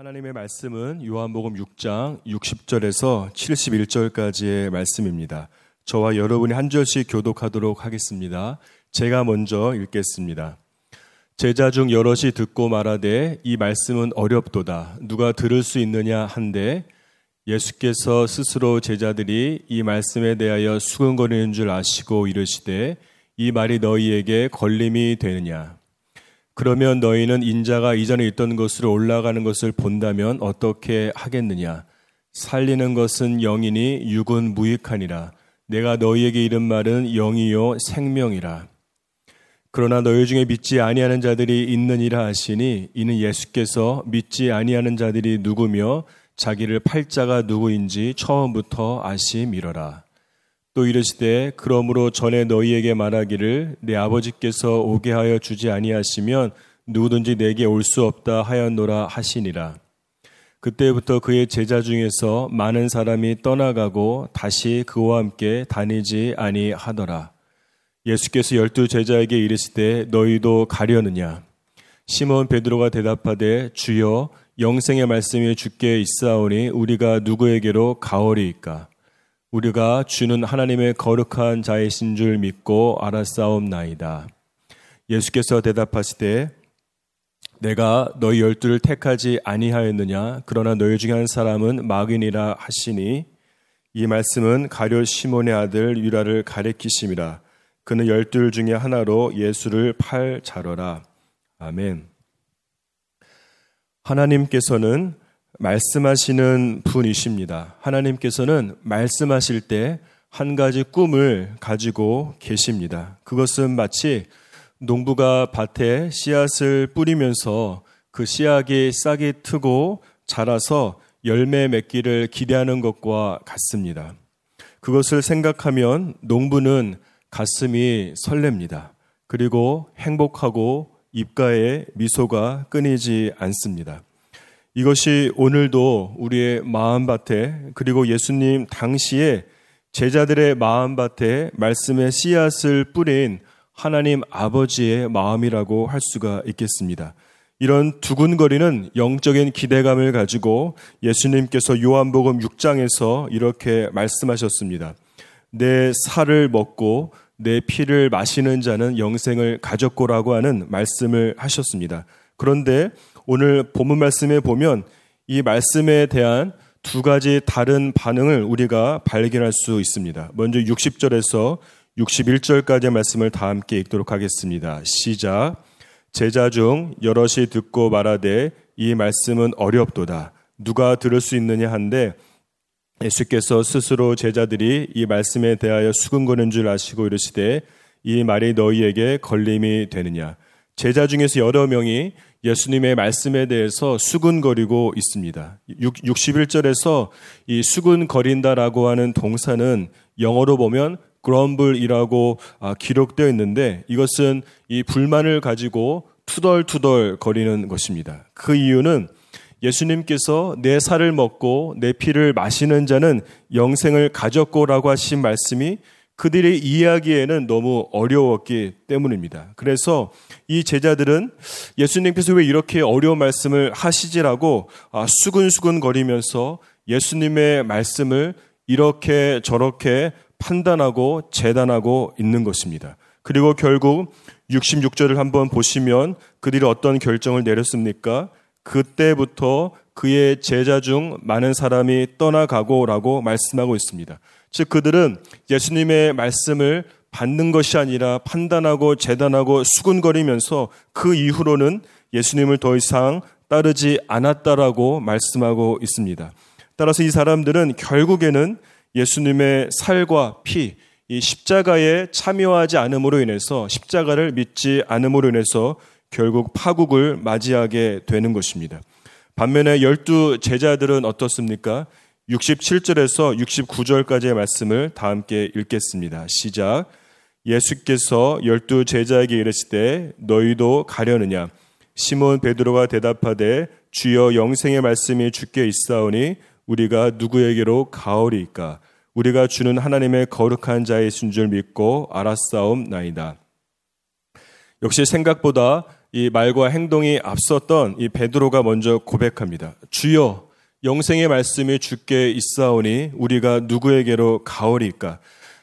하나님의 말씀은 요한복음 6장 60절에서 71절까지의 말씀입니다. 저와 여러분이 한 절씩 교독하도록 하겠습니다. 제가 먼저 읽겠습니다. 제자 중 여럿이 듣고 말하되 이 말씀은 어렵도다. 누가 들을 수 있느냐 한데 예수께서 스스로 제자들이 이 말씀에 대하여 수근거리는 줄 아시고 이르시되 이 말이 너희에게 걸림이 되느냐. 그러면 너희는 인자가 이전에 있던 곳으로 올라가는 것을 본다면 어떻게 하겠느냐? 살리는 것은 영이니 육은 무익하니라. 내가 너희에게 이른 말은 영이요 생명이라. 그러나 너희 중에 믿지 아니하는 자들이 있느니라 하시니 이는 예수께서 믿지 아니하는 자들이 누구며 자기를 팔자가 누구인지 처음부터 아심이러라. 또 이르시되 그러므로 전에 너희에게 말하기를 내 아버지께서 오게 하여 주지 아니하시면 누구든지 내게 올 수 없다 하였노라 하시니라. 그때부터 그의 제자 중에서 많은 사람이 떠나가고 다시 그와 함께 다니지 아니하더라. 예수께서 열두 제자에게 이르시되 너희도 가려느냐? 시몬 베드로가 대답하되 주여 영생의 말씀이 주께 있사오니 우리가 누구에게로 가오리이까? 우리가 주는 하나님의 거룩한 자이신 줄 믿고 알았사옵나이다. 예수께서 대답하시되 내가 너희 열두를 택하지 아니하였느냐? 그러나 너희 중에 한 사람은 마귀니라 하시니 이 말씀은 가룟 시몬의 아들 유라를 가리키심이라. 그는 열둘 중에 하나로 예수를 팔 자러라. 아멘. 하나님께서는 말씀하시는 분이십니다. 하나님께서는 말씀하실 때 한 가지 꿈을 가지고 계십니다. 그것은 마치 농부가 밭에 씨앗을 뿌리면서 그 씨앗이 싹이 트고 자라서 열매 맺기를 기대하는 것과 같습니다. 그것을 생각하면 농부는 가슴이 설렙니다. 그리고 행복하고 입가에 미소가 끊이지 않습니다. 이것이 오늘도 우리의 마음밭에 그리고 예수님 당시에 제자들의 마음밭에 말씀의 씨앗을 뿌린 하나님 아버지의 마음이라고 할 수가 있겠습니다. 이런 두근거리는 영적인 기대감을 가지고 예수님께서 요한복음 6장에서 이렇게 말씀하셨습니다. 내 살을 먹고 내 피를 마시는 자는 영생을 가졌고라고 하는 말씀을 하셨습니다. 그런데 오늘 본문 말씀에 보면 이 말씀에 대한 두 가지 다른 반응을 우리가 발견할 수 있습니다. 먼저 60절에서 61절까지의 말씀을 다 함께 읽도록 하겠습니다. 시작. 제자 중 여럿이 듣고 말하되 이 말씀은 어렵도다. 누가 들을 수 있느냐 한데 예수께서 스스로 제자들이 이 말씀에 대하여 수근거는 줄 아시고 이르시되 이 말이 너희에게 걸림이 되느냐. 제자 중에서 여러 명이 예수님의 말씀에 대해서 수근거리고 있습니다. 61절에서 이 수근거린다라고 하는 동사는 영어로 보면 grumble이라고 아, 기록되어 있는데 이것은 이 불만을 가지고 투덜투덜 거리는 것입니다. 그 이유는 예수님께서 내 살을 먹고 내 피를 마시는 자는 영생을 가졌고라고 하신 말씀이 그들의 이야기에는 너무 어려웠기 때문입니다. 그래서 이 제자들은 예수님께서 왜 이렇게 어려운 말씀을 하시지라고 아, 수근수근 거리면서 예수님의 말씀을 이렇게 저렇게 판단하고 재단하고 있는 것입니다. 그리고 결국 66절을 한번 보시면 그들이 어떤 결정을 내렸습니까? 그때부터 그의 제자 중 많은 사람이 떠나가고라고 말씀하고 있습니다. 즉 그들은 예수님의 말씀을 받는 것이 아니라 판단하고 재단하고 수군거리면서 그 이후로는 예수님을 더 이상 따르지 않았다라고 말씀하고 있습니다. 따라서 이 사람들은 결국에는 예수님의 살과 피, 이 십자가에 참여하지 않음으로 인해서 십자가를 믿지 않음으로 인해서 결국 파국을 맞이하게 되는 것입니다. 반면에 열두 제자들은 어떻습니까? 67절에서 69절까지의 말씀을 다 함께 읽겠습니다. 시작. 예수께서 열두 제자에게 이르시되 너희도 가려느냐? 시몬 베드로가 대답하되 주여 영생의 말씀이 주께 있사오니 우리가 누구에게로 가오리까? 우리가 주는 하나님의 거룩한 자이신 줄 믿고 알았사옵나이다. 역시 생각보다 이 말과 행동이 앞섰던 이 베드로가 먼저 고백합니다. 주여 영생의 말씀이 주께 있사오니 우리가 누구에게로 가오리까?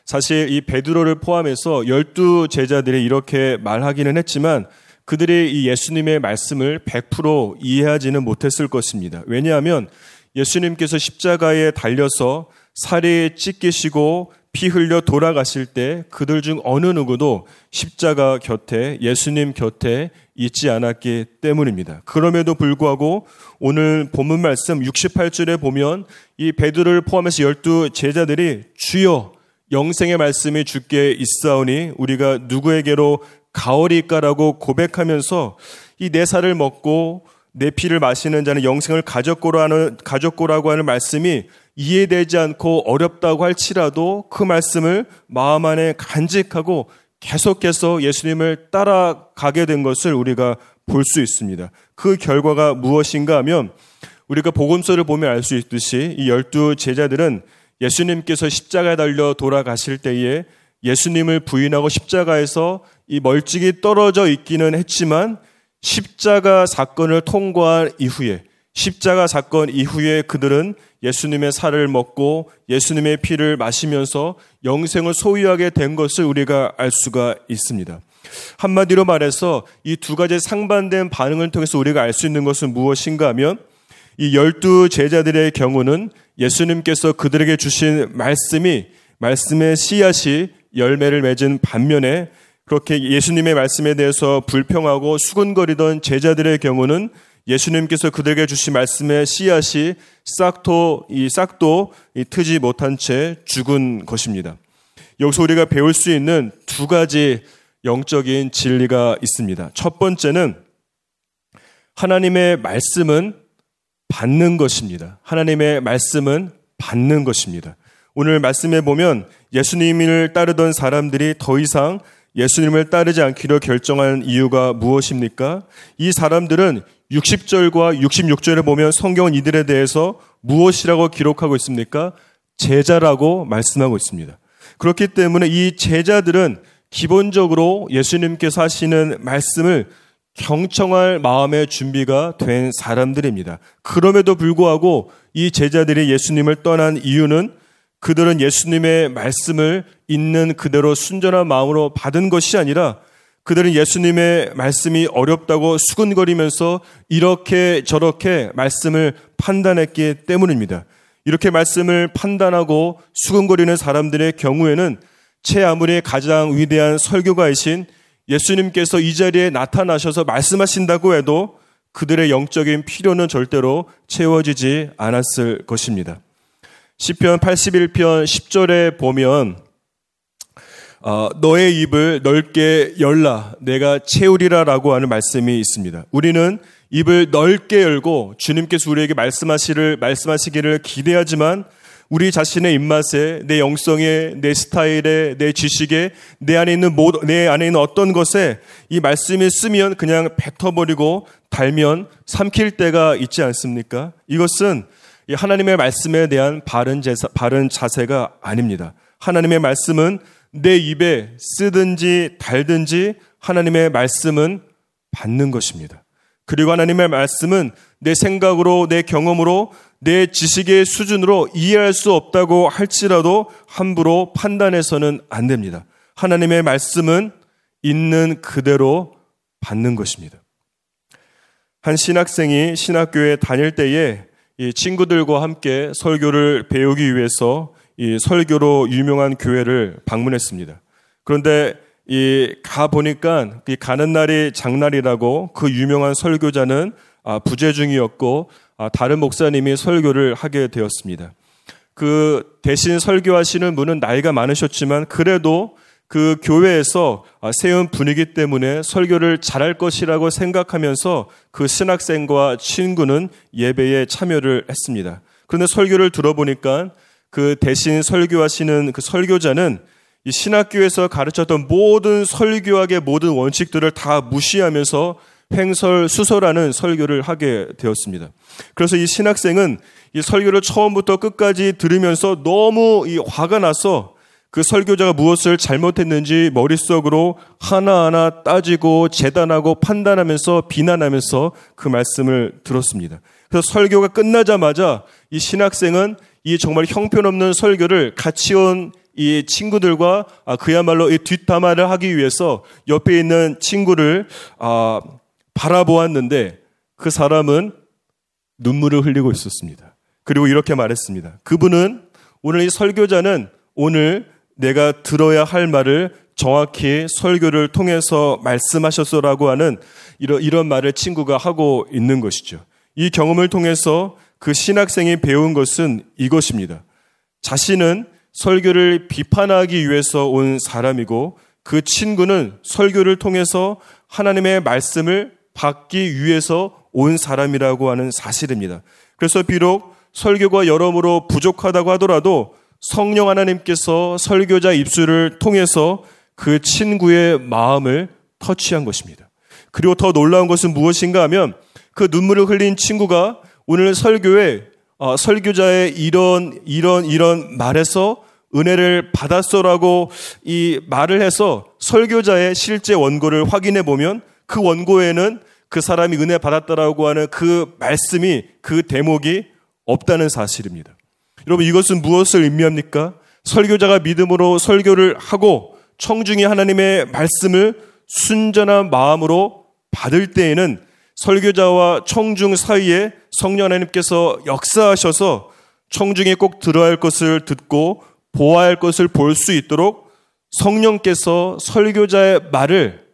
사실 이 베드로를 포함해서 열두 제자들이 이렇게 말하기는 했지만 그들이 이 예수님의 말씀을 100% 이해하지는 못했을 것입니다. 왜냐하면 예수님께서 십자가에 달려서 살이 찢기시고 피 흘려 돌아가실 때 그들 중 어느 누구도 십자가 곁에 예수님 곁에 있지 않았기 때문입니다. 그럼에도 불구하고 오늘 본문 말씀 68절에 보면 이 베드로를 포함해서 열두 제자들이 주여 영생의 말씀이 주께 있사오니 우리가 누구에게로 가오리까라고 고백하면서 이 내 살을 먹고 내 피를 마시는 자는 영생을 가졌고라는 가졌고라고 하는 말씀이 이해되지 않고 어렵다고 할지라도 그 말씀을 마음 안에 간직하고 계속해서 예수님을 따라가게 된 것을 우리가 볼 수 있습니다. 그 결과가 무엇인가 하면 우리가 복음서를 보면 알 수 있듯이 이 열두 제자들은 예수님께서 십자가에 달려 돌아가실 때에 예수님을 부인하고 십자가에서 이 멀찍이 떨어져 있기는 했지만 십자가 사건을 통과한 이후에 십자가 사건 이후에 그들은 예수님의 살을 먹고 예수님의 피를 마시면서 영생을 소유하게 된 것을 우리가 알 수가 있습니다. 한마디로 말해서 이 두 가지 상반된 반응을 통해서 우리가 알 수 있는 것은 무엇인가 하면 이 열두 제자들의 경우는 예수님께서 그들에게 주신 말씀이 말씀의 씨앗이 열매를 맺은 반면에 그렇게 예수님의 말씀에 대해서 불평하고 수근거리던 제자들의 경우는 예수님께서 그들에게 주신 말씀의 씨앗이 싹도 이 싹도 이 트지 못한 채 죽은 것입니다. 여기서 우리가 배울 수 있는 두 가지 영적인 진리가 있습니다. 첫 번째는 하나님의 말씀은 받는 것입니다. 하나님의 말씀은 받는 것입니다. 오늘 말씀에 보면 예수님을 따르던 사람들이 더 이상 예수님을 따르지 않기로 결정한 이유가 무엇입니까? 이 사람들은 60절과 66절에 보면 성경은 이들에 대해서 무엇이라고 기록하고 있습니까? 제자라고 말씀하고 있습니다. 그렇기 때문에 이 제자들은 기본적으로 예수님께서 하시는 말씀을 경청할 마음의 준비가 된 사람들입니다. 그럼에도 불구하고 이 제자들이 예수님을 떠난 이유는 그들은 예수님의 말씀을 있는 그대로 순전한 마음으로 받은 것이 아니라 그들은 예수님의 말씀이 어렵다고 수근거리면서 이렇게 저렇게 말씀을 판단했기 때문입니다. 이렇게 말씀을 판단하고 수근거리는 사람들의 경우에는 체 아무리 가장 위대한 설교가이신 예수님께서 이 자리에 나타나셔서 말씀하신다고 해도 그들의 영적인 필요는 절대로 채워지지 않았을 것입니다. 시편 81편 10절에 보면 어, 너의 입을 넓게 열라 내가 채우리라라고 하는 말씀이 있습니다. 우리는 입을 넓게 열고 주님께서 우리에게 말씀하시를 말씀하시기를 기대하지만 우리 자신의 입맛에 내 영성에 내 스타일에 내 지식에 내 안에 있는 모든 내 안에 있는 어떤 것에 이 말씀이 쓰면 그냥 뱉어버리고 달면 삼킬 때가 있지 않습니까? 이것은 하나님의 말씀에 대한 바른, 제사, 바른 자세가 아닙니다. 하나님의 말씀은 내 입에 쓰든지 달든지 하나님의 말씀은 받는 것입니다. 그리고 하나님의 말씀은 내 생각으로, 내 경험으로, 내 지식의 수준으로 이해할 수 없다고 할지라도 함부로 판단해서는 안 됩니다. 하나님의 말씀은 있는 그대로 받는 것입니다. 한 신학생이 신학교에 다닐 때에 이 친구들과 함께 설교를 배우기 위해서 이 설교로 유명한 교회를 방문했습니다. 그런데 이 가 보니까 가는 날이 장날이라고 그 유명한 설교자는 아, 부재 중이었고 아, 다른 목사님이 설교를 하게 되었습니다. 그 대신 설교하시는 분은 나이가 많으셨지만 그래도 그 교회에서 아, 세운 분위기 때문에 설교를 잘할 것이라고 생각하면서 그 신학생과 친구는 예배에 참여를 했습니다. 그런데 설교를 들어보니까 그 대신 설교하시는 그 설교자는 이 신학교에서 가르쳤던 모든 설교학의 모든 원칙들을 다 무시하면서 횡설 수설하는 설교를 하게 되었습니다. 그래서 이 신학생은 이 설교를 처음부터 끝까지 들으면서 너무 이 화가 나서 그 설교자가 무엇을 잘못했는지 머릿속으로 하나하나 따지고 재단하고 판단하면서 비난하면서 그 말씀을 들었습니다. 그래서 설교가 끝나자마자 이 신학생은 이 정말 형편없는 설교를 같이 온 이 친구들과 아, 그야말로 이 뒷담화를 하기 위해서 옆에 있는 친구를 아, 바라보았는데 그 사람은 눈물을 흘리고 있었습니다. 그리고 이렇게 말했습니다. 그분은 오늘 이 설교자는 오늘 내가 들어야 할 말을 정확히 설교를 통해서 말씀하셨어라고 하는 이런, 이런 말을 친구가 하고 있는 것이죠. 이 경험을 통해서 그 신학생이 배운 것은 이것입니다. 자신은 설교를 비판하기 위해서 온 사람이고 그 친구는 설교를 통해서 하나님의 말씀을 받기 위해서 온 사람이라고 하는 사실입니다. 그래서 비록 설교가 여러모로 부족하다고 하더라도 성령 하나님께서 설교자 입술을 통해서 그 친구의 마음을 터치한 것입니다. 그리고 더 놀라운 것은 무엇인가 하면 그 눈물을 흘린 친구가 오늘 설교에 어, 설교자의 이런 이런 이런 말에서 은혜를 받았어라고 이 말을 해서 설교자의 실제 원고를 확인해 보면 그 원고에는 그 사람이 은혜 받았다라고 하는 그 말씀이 그 대목이 없다는 사실입니다. 여러분 이것은 무엇을 의미합니까? 설교자가 믿음으로 설교를 하고 청중이 하나님의 말씀을 순전한 마음으로 받을 때에는 설교자와 청중 사이에 성령 하나님께서 역사하셔서 청중이 꼭 들어야 할 것을 듣고 보아야 할 것을 볼 수 있도록 성령께서 설교자의 말을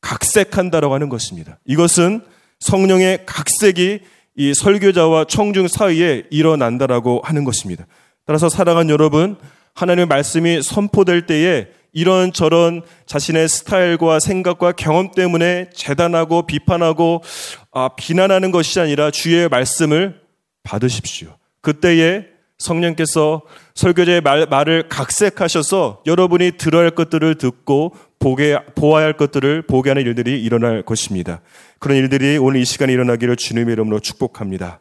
각색한다라고 하는 것입니다. 이것은 성령의 각색이 이 설교자와 청중 사이에 일어난다라고 하는 것입니다. 따라서 사랑한 여러분, 하나님의 말씀이 선포될 때에 이런 저런 자신의 스타일과 생각과 경험 때문에 재단하고 비판하고 아, 비난하는 것이 아니라 주의 말씀을 받으십시오. 그때에 성령께서 설교자의 말, 말을 각색하셔서 여러분이 들어야 할 것들을 듣고 보게, 보아야 할 것들을 보게 하는 일들이 일어날 것입니다. 그런 일들이 오늘 이 시간에 일어나기를 주님의 이름으로 축복합니다.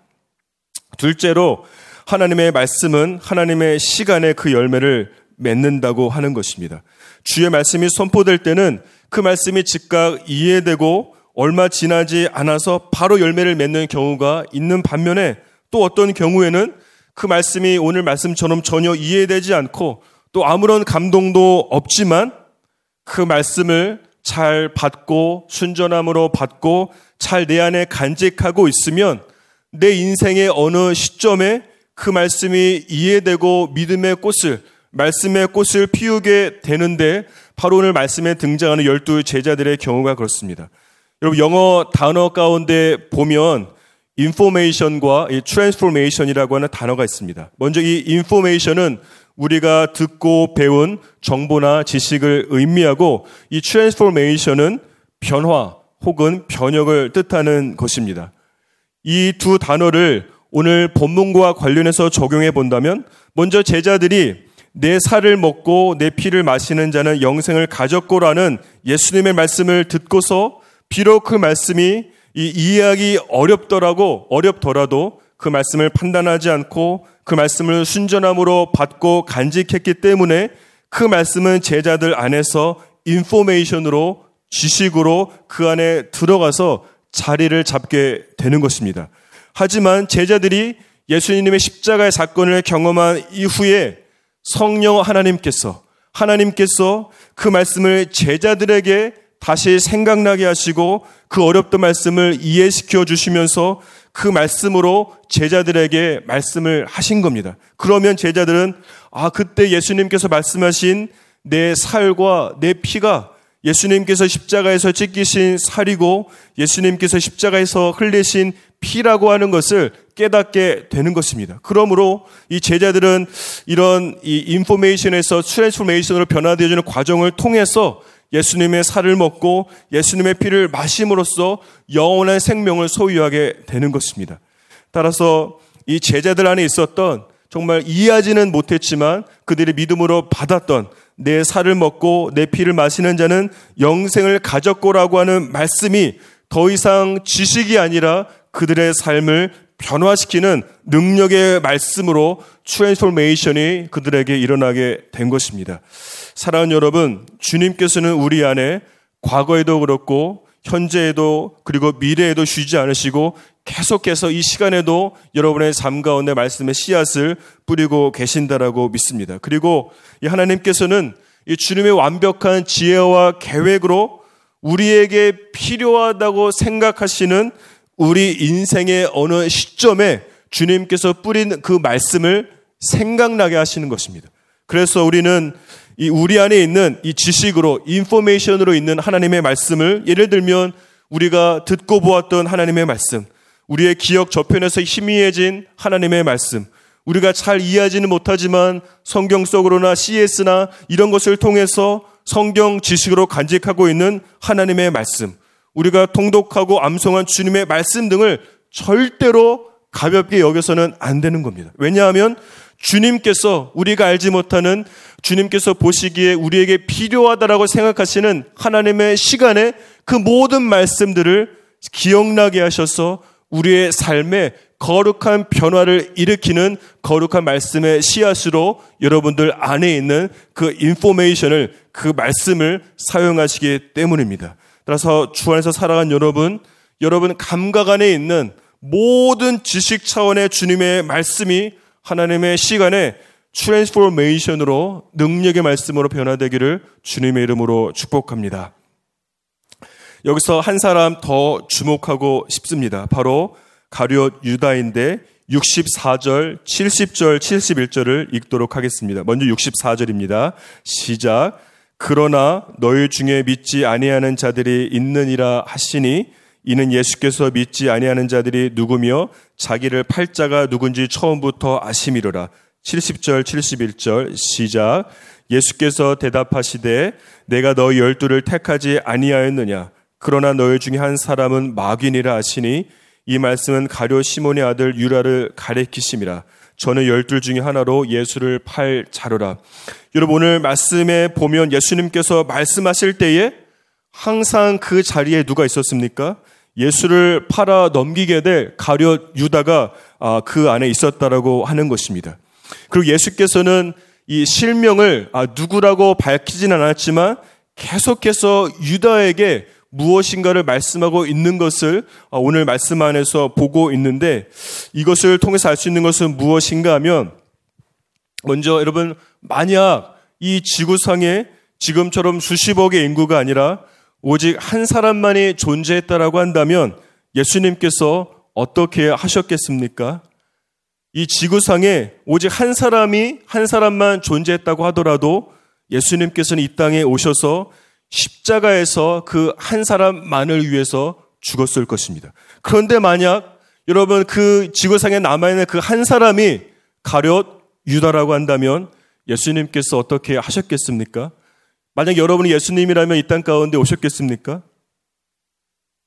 둘째로 하나님의 말씀은 하나님의 시간에 그 열매를 맺는다고 하는 것입니다. 주의 말씀이 선포될 때는 그 말씀이 즉각 이해되고 얼마 지나지 않아서 바로 열매를 맺는 경우가 있는 반면에 또 어떤 경우에는 그 말씀이 오늘 말씀처럼 전혀 이해되지 않고 또 아무런 감동도 없지만 그 말씀을 잘 받고 순전함으로 받고 잘 내 안에 간직하고 있으면 내 인생의 어느 시점에 그 말씀이 이해되고 믿음의 꽃을 말씀의 꽃을 피우게 되는데 바로 오늘 말씀에 등장하는 열두 제자들의 경우가 그렇습니다. 여러분 영어 단어 가운데 보면 information과 이 transformation이라고 하는 단어가 있습니다. 먼저 이 information은 우리가 듣고 배운 정보나 지식을 의미하고 이 트랜스포메이션은 변화 혹은 변혁을 뜻하는 것입니다. 이 두 단어를 오늘 본문과 관련해서 적용해 본다면 먼저 제자들이 내 살을 먹고 내 피를 마시는 자는 영생을 가졌고라는 예수님의 말씀을 듣고서 비록 그 말씀이 이해하기 어렵더라고 어렵더라도 그 말씀을 판단하지 않고 그 말씀을 순전함으로 받고 간직했기 때문에 그 말씀은 제자들 안에서 인포메이션으로 지식으로 그 안에 들어가서 자리를 잡게 되는 것입니다. 하지만 제자들이 예수님의 십자가의 사건을 경험한 이후에 성령 하나님께서 하나님께서 그 말씀을 제자들에게 다시 생각나게 하시고 그 어렵던 말씀을 이해시켜 주시면서 그 말씀으로 제자들에게 말씀을 하신 겁니다. 그러면 제자들은 아, 그때 예수님께서 말씀하신 내 살과 내 피가 예수님께서 십자가에서 찢기신 살이고 예수님께서 십자가에서 흘리신 피라고 하는 것을 깨닫게 되는 것입니다. 그러므로 이 제자들은 이런 이 인포메이션에서 transformation으로 변화되어지는 과정을 통해서 예수님의 살을 먹고 예수님의 피를 마심으로써 영원한 생명을 소유하게 되는 것입니다. 따라서 이 제자들 안에 있었던 정말 이해하지는 못했지만 그들이 믿음으로 받았던 내 살을 먹고 내 피를 마시는 자는 영생을 가졌고라고 하는 말씀이 더 이상 지식이 아니라 그들의 삶을 변화시키는 능력의 말씀으로 transformation이 그들에게 일어나게 된 것입니다. 사랑하는 여러분, 주님께서는 우리 안에 과거에도 그렇고 현재에도 그리고 미래에도 쉬지 않으시고 계속해서 이 시간에도 여러분의 삶 가운데 말씀의 씨앗을 뿌리고 계신다라고 믿습니다. 그리고 이 하나님께서는 이 주님의 완벽한 지혜와 계획으로 우리에게 필요하다고 생각하시는 우리 인생의 어느 시점에 주님께서 뿌린 그 말씀을 생각나게 하시는 것입니다. 그래서 우리는 이 우리 안에 있는 이 지식으로 인포메이션으로 있는 하나님의 말씀을 예를 들면 우리가 듣고 보았던 하나님의 말씀, 우리의 기억 저편에서 희미해진 하나님의 말씀, 우리가 잘 이해하지는 못하지만 성경 속으로나 CS나 이런 것을 통해서 성경 지식으로 간직하고 있는 하나님의 말씀, 우리가 통독하고 암송한 주님의 말씀 등을 절대로 가볍게 여겨서는 안 되는 겁니다. 왜냐하면 주님께서 우리가 알지 못하는 주님께서 보시기에 우리에게 필요하다라고 생각하시는 하나님의 시간에 그 모든 말씀들을 기억나게 하셔서 우리의 삶에 거룩한 변화를 일으키는 거룩한 말씀의 씨앗으로 여러분들 안에 있는 그 information을 그 말씀을 사용하시기 때문입니다. 따라서 주 안에서 사랑하는 여러분, 여러분 각각 안에 있는 모든 지식 차원의 주님의 말씀이 하나님의 시간에 transformation으로 능력의 말씀으로 변화되기를 주님의 이름으로 축복합니다. 여기서 한 사람 더 주목하고 싶습니다. 바로 가룟 유다인데 64절, 70절, 71절을 읽도록 하겠습니다. 먼저 64절입니다. 시작. 그러나 너희 중에 믿지 아니하는 자들이 있느니라 하시니 이는 예수께서 믿지 아니하는 자들이 누구며 자기를 팔자가 누군지 처음부터 아심이로라. 70절, 71절 시작. 예수께서 대답하시되 내가 너희 열두를 택하지 아니하였느냐. 그러나 너희 중에 한 사람은 마귀니라 하시니 이 말씀은 가료 시몬의 아들 유라를 가리키심이라. 저는 열둘 중에 하나로 예수를 팔 자로라. 여러분 오늘 말씀에 보면 예수님께서 말씀하실 때에 항상 그 자리에 누가 있었습니까? 예수를 팔아 넘기게 될 가룟 유다가 아, 그 안에 있었다라고 하는 것입니다. 그리고 예수께서는 이 실명을 아, 누구라고 밝히진 않았지만 계속해서 유다에게 무엇인가를 말씀하고 있는 것을 아, 오늘 말씀 안에서 보고 있는데 이것을 통해서 알 수 있는 것은 무엇인가 하면 먼저 여러분 만약 이 지구상에 지금처럼 수십억의 인구가 아니라 오직 한 사람만이 존재했다라고 한다면 예수님께서 어떻게 하셨겠습니까? 이 지구상에 오직 한 사람이 한 사람만 존재했다고 하더라도 예수님께서는 이 땅에 오셔서 십자가에서 그 한 사람만을 위해서 죽었을 것입니다. 그런데 만약 여러분 그 지구상에 남아있는 그 한 사람이 가룟 유다라고 한다면 예수님께서 어떻게 하셨겠습니까? 만약 여러분이 예수님이라면 이 땅 가운데 오셨겠습니까?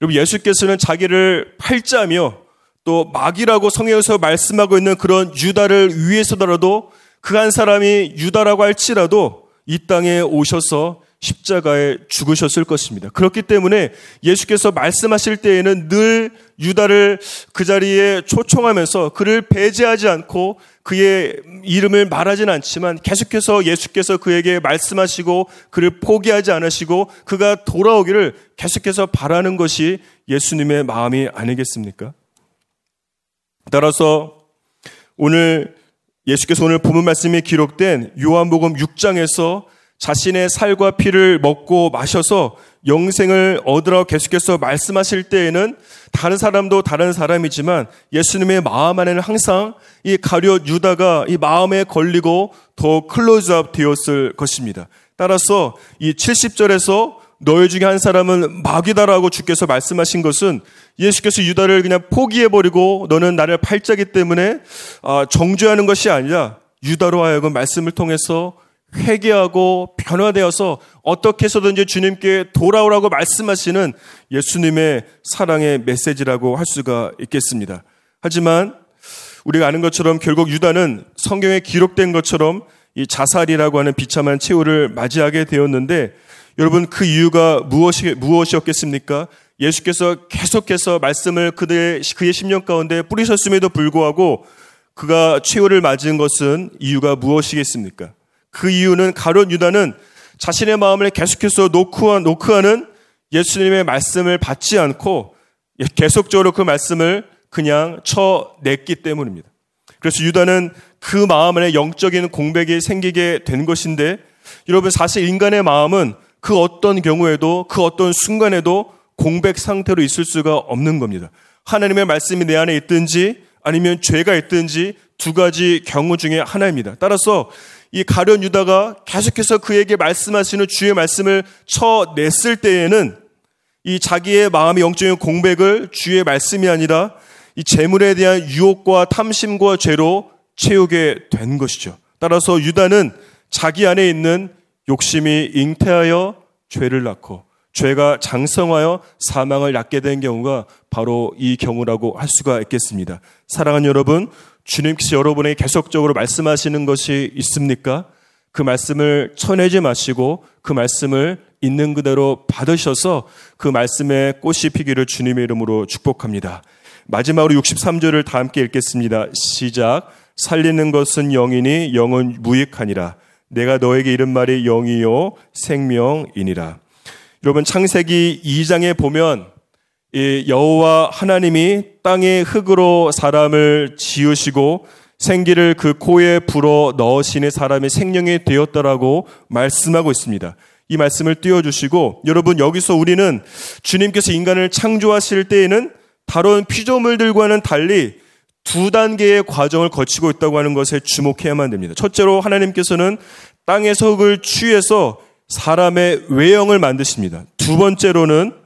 여러분 예수께서는 자기를 팔자며 또 마귀라고 성경에서 말씀하고 있는 그런 유다를 위해서더라도 그 한 사람이 유다라고 할지라도 이 땅에 오셔서 십자가에 죽으셨을 것입니다. 그렇기 때문에 예수께서 말씀하실 때에는 늘 유다를 그 자리에 초청하면서 그를 배제하지 않고 그의 이름을 말하진 않지만 계속해서 예수께서 그에게 말씀하시고 그를 포기하지 않으시고 그가 돌아오기를 계속해서 바라는 것이 예수님의 마음이 아니겠습니까? 따라서 오늘 예수께서 오늘 본문 말씀이 기록된 요한복음 6장에서 자신의 살과 피를 먹고 마셔서 영생을 얻으라고 계속해서 말씀하실 때에는 다른 사람도 다른 사람이지만 예수님의 마음 안에는 항상 이 가룟 유다가 이 마음에 걸리고 더 클로즈업 되었을 것입니다. 따라서 이 70절에서 너희 중에 한 사람은 마귀다라고 주께서 말씀하신 것은 예수께서 유다를 그냥 포기해버리고 너는 나를 팔자기 때문에 아, 정죄하는 것이 아니라 유다로 하여금 말씀을 통해서 회개하고 변화되어서 어떻게 해서든지 주님께 돌아오라고 말씀하시는 예수님의 사랑의 메시지라고 할 수가 있겠습니다. 하지만 우리가 아는 것처럼 결국 유다는 성경에 기록된 것처럼 이 자살이라고 하는 비참한 최후를 맞이하게 되었는데 여러분 그 이유가 무엇이 무엇이었겠습니까? 예수께서 계속해서 말씀을 그의, 그의 심령 가운데 뿌리셨음에도 불구하고 그가 최후를 맞은 것은 이유가 무엇이겠습니까? 그 이유는 가론 유다는 자신의 마음을 계속해서 노크하는 예수님의 말씀을 받지 않고 계속적으로 그 말씀을 그냥 쳐냈기 때문입니다. 그래서 유다는 그 마음 안에 영적인 공백이 생기게 된 것인데 여러분 사실 인간의 마음은 그 어떤 경우에도 그 어떤 순간에도 공백 상태로 있을 수가 없는 겁니다. 하나님의 말씀이 내 안에 있든지 아니면 죄가 있든지 두 가지 경우 중에 하나입니다. 따라서 이 가련 유다가 계속해서 그에게 말씀하시는 주의 말씀을 쳐냈을 때에는 이 자기의 마음의 영적인 공백을 주의 말씀이 아니라 이 재물에 대한 유혹과 탐심과 죄로 채우게 된 것이죠. 따라서 유다는 자기 안에 있는 욕심이 잉태하여 죄를 낳고 죄가 장성하여 사망을 낳게 된 경우가 바로 이 경우라고 할 수가 있겠습니다. 사랑하는 여러분, 주님께서 여러분에게 계속적으로 말씀하시는 것이 있습니까? 그 말씀을 쳐내지 마시고 그 말씀을 있는 그대로 받으셔서 그 말씀에 꽃이 피기를 주님의 이름으로 축복합니다. 마지막으로 63절을 다 함께 읽겠습니다. 시작. 살리는 것은 영이니 영은 무익하니라. 내가 너에게 이른 말이 영이요 생명이니라. 여러분 창세기 2장에 보면 여호와 하나님이 땅의 흙으로 사람을 지으시고 생기를 그 코에 불어 넣으시는 사람의 생명이 되었다라고 말씀하고 있습니다. 이 말씀을 띄워주시고 여러분 여기서 우리는 주님께서 인간을 창조하실 때에는 다른 피조물들과는 달리 두 단계의 과정을 거치고 있다고 하는 것에 주목해야만 됩니다. 첫째로 하나님께서는 땅에서 흙을 취해서 사람의 외형을 만드십니다. 두 번째로는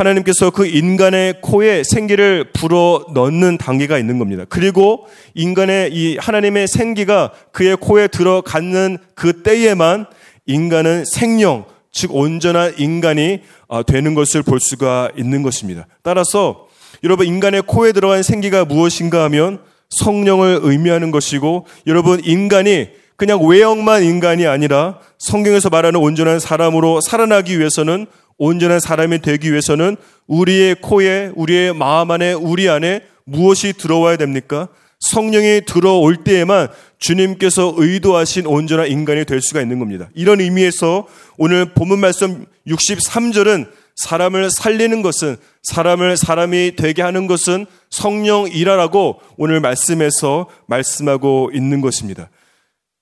하나님께서 그 인간의 코에 생기를 불어 넣는 단계가 있는 겁니다. 그리고 인간의 이 하나님의 생기가 그의 코에 들어가는 그 때에만 인간은 생명, 즉 온전한 인간이 아, 되는 것을 볼 수가 있는 것입니다. 따라서 여러분 인간의 코에 들어간 생기가 무엇인가 하면 성령을 의미하는 것이고 여러분 인간이 그냥 외형만 인간이 아니라 성경에서 말하는 온전한 사람으로 살아나기 위해서는 온전한 사람이 되기 위해서는 우리의 코에, 우리의 마음 안에, 우리 안에 무엇이 들어와야 됩니까? 성령이 들어올 때에만 주님께서 의도하신 온전한 인간이 될 수가 있는 겁니다. 이런 의미에서 오늘 본문 말씀 63절은 사람을 살리는 것은 사람을 사람이 되게 하는 것은 성령이라라고 오늘 말씀에서 말씀하고 있는 것입니다.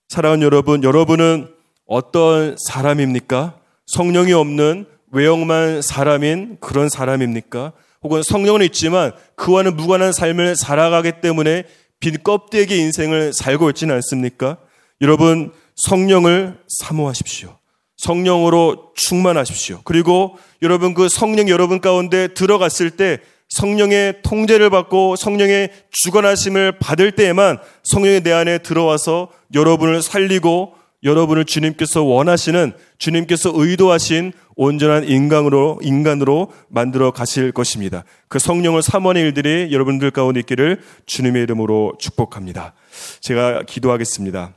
사랑하는 여러분, 여러분은 어떤 사람입니까? 성령이 없는 외형만 사람인 그런 사람입니까? 혹은 성령은 있지만 그와는 무관한 삶을 살아가기 때문에 빈 껍데기 인생을 살고 있지는 않습니까? 여러분, 성령을 사모하십시오. 성령으로 충만하십시오. 그리고 여러분 그 성령 여러분 가운데 들어갔을 때 성령의 통제를 받고 성령의 주관하심을 받을 때에만 성령이 내 안에 들어와서 여러분을 살리고 여러분을 주님께서 원하시는 주님께서 의도하신 온전한 인간으로 인간으로 만들어 가실 것입니다. 그 성령을 삼원의 일들이 여러분들 가운데 있기를 주님의 이름으로 축복합니다. 제가 기도하겠습니다.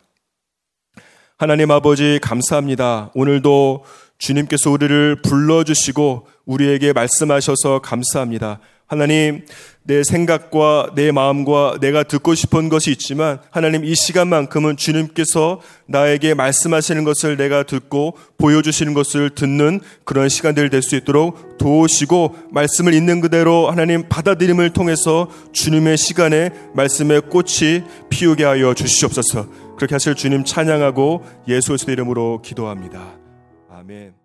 하나님 아버지 감사합니다. 오늘도 주님께서 우리를 불러주시고 우리에게 말씀하셔서 감사합니다. 하나님, 내 생각과 내 마음과 내가 듣고 싶은 것이 있지만 하나님 이 시간만큼은 주님께서 나에게 말씀하시는 것을 내가 듣고 보여주시는 것을 듣는 그런 시간들 될 수 있도록 도우시고 말씀을 있는 그대로 하나님 받아들임을 통해서 주님의 시간에 말씀의 꽃이 피우게 하여 주시옵소서 그렇게 하실 주님 찬양하고 예수의 이름으로 기도합니다. 아멘.